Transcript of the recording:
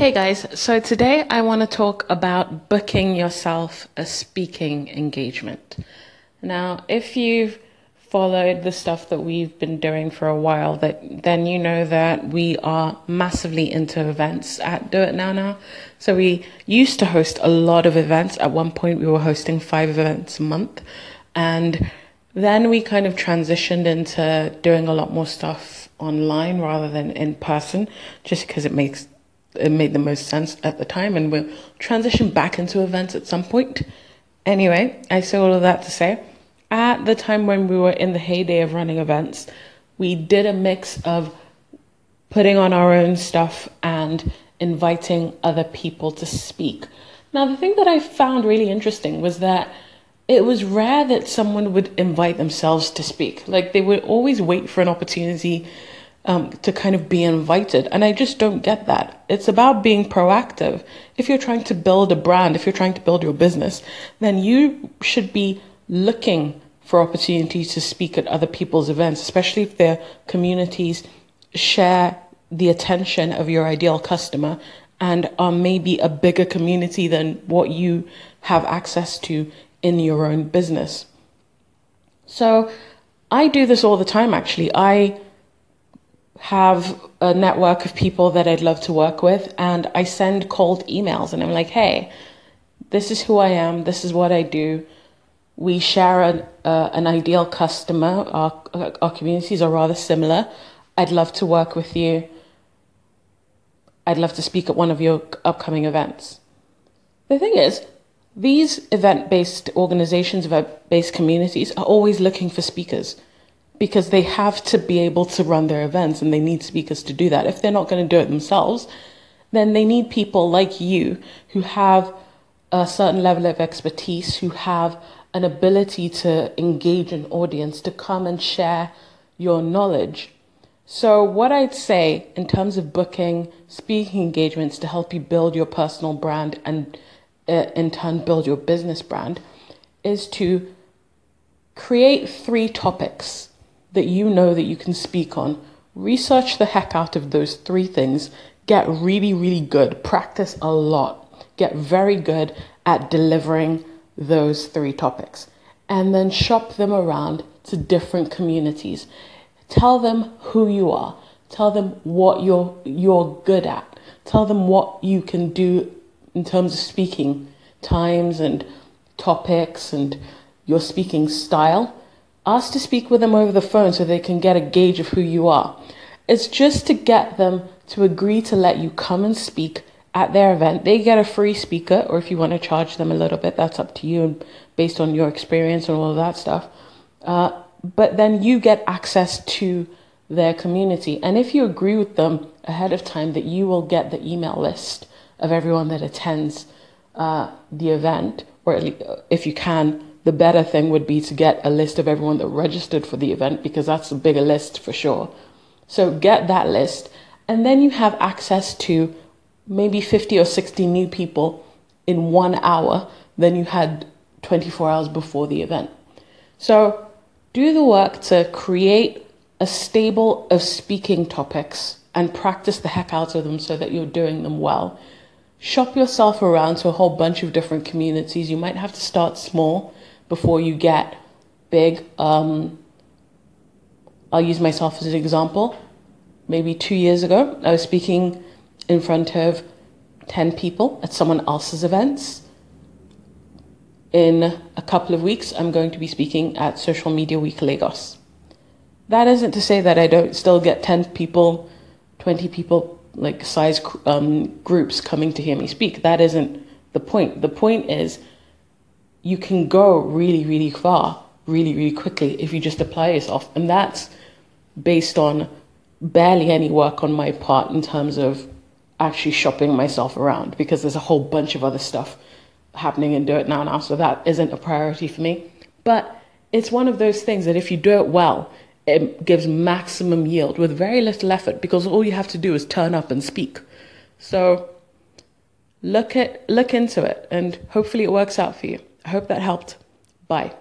Hey guys, so today I want to talk about booking yourself a speaking engagement. Now, if you've followed the stuff that we've been doing for a while, that then you know that we are massively into events at Do It Now Now. So we used to host a lot of events. At one point, we were hosting five events a month, and then we kind of transitioned into doing a lot more stuff online rather than in person, just because it makes it made the most sense at the time, and we'll transition back into events at some point. Anyway, I say all of that to say, at the time when we were in the heyday of running events, we did a mix of putting on our own stuff and inviting other people to speak. Now, the thing that I found really interesting was that it was rare that someone would invite themselves to speak. Like they would always wait for an opportunity um, to kind of be invited. And I just don't get that. It's about being proactive. If you're trying to build a brand, if you're trying to build your business, then you should be looking for opportunities to speak at other people's events, especially if their communities share the attention of your ideal customer and are maybe a bigger community than what you have access to in your own business. So I do this all the time actually. I have a network of people that I'd love to work with, and I send cold emails and I'm like, hey, this is who I am, this is what I do. We share an, uh, an ideal customer, our, our communities are rather similar. I'd love to work with you. I'd love to speak at one of your upcoming events. The thing is, these event based organizations, event based communities are always looking for speakers because they have to be able to run their events and they need speakers to do that. If they're not going to do it themselves, then they need people like you who have a certain level of expertise, who have an ability to engage an audience, to come and share your knowledge. So, what I'd say in terms of booking speaking engagements to help you build your personal brand and uh, in turn build your business brand is to create three topics that you know that you can speak on. Research the heck out of those three things. Get really, really good. Practice a lot. Get very good at delivering those three topics. And then shop them around to different communities. Tell them who you are. Tell them what you're, you're good at. Tell them what you can do in terms of speaking times and topics and your speaking style Ask to speak with them over the phone so they can get a gauge of who you are. It's just to get them to agree to let you come and speak at their event. They get a free speaker, or if you want to charge them a little bit, that's up to you and based on your experience and all of that stuff. Uh, but then you get access to their community. And if you agree with them ahead of time that you will get the email list of everyone that attends uh, the event, or if you can, the better thing would be to get a list of everyone that registered for the event because that's a bigger list for sure. So get that list, and then you have access to maybe 50 or 60 new people in one hour than you had 24 hours before the event. So do the work to create a stable of speaking topics and practice the heck out of them so that you're doing them well. Shop yourself around to a whole bunch of different communities. You might have to start small before you get big. Um, I'll use myself as an example. Maybe two years ago, I was speaking in front of 10 people at someone else's events. In a couple of weeks, I'm going to be speaking at Social Media Week Lagos. That isn't to say that I don't still get 10 people, 20 people, like size um, groups coming to hear me speak. That isn't the point. The point is you can go really, really far, really, really quickly if you just apply yourself. And that's based on barely any work on my part in terms of actually shopping myself around because there's a whole bunch of other stuff happening and do it now now. So that isn't a priority for me. But it's one of those things that if you do it well, it gives maximum yield with very little effort because all you have to do is turn up and speak. So look at look into it and hopefully it works out for you. I hope that helped. Bye.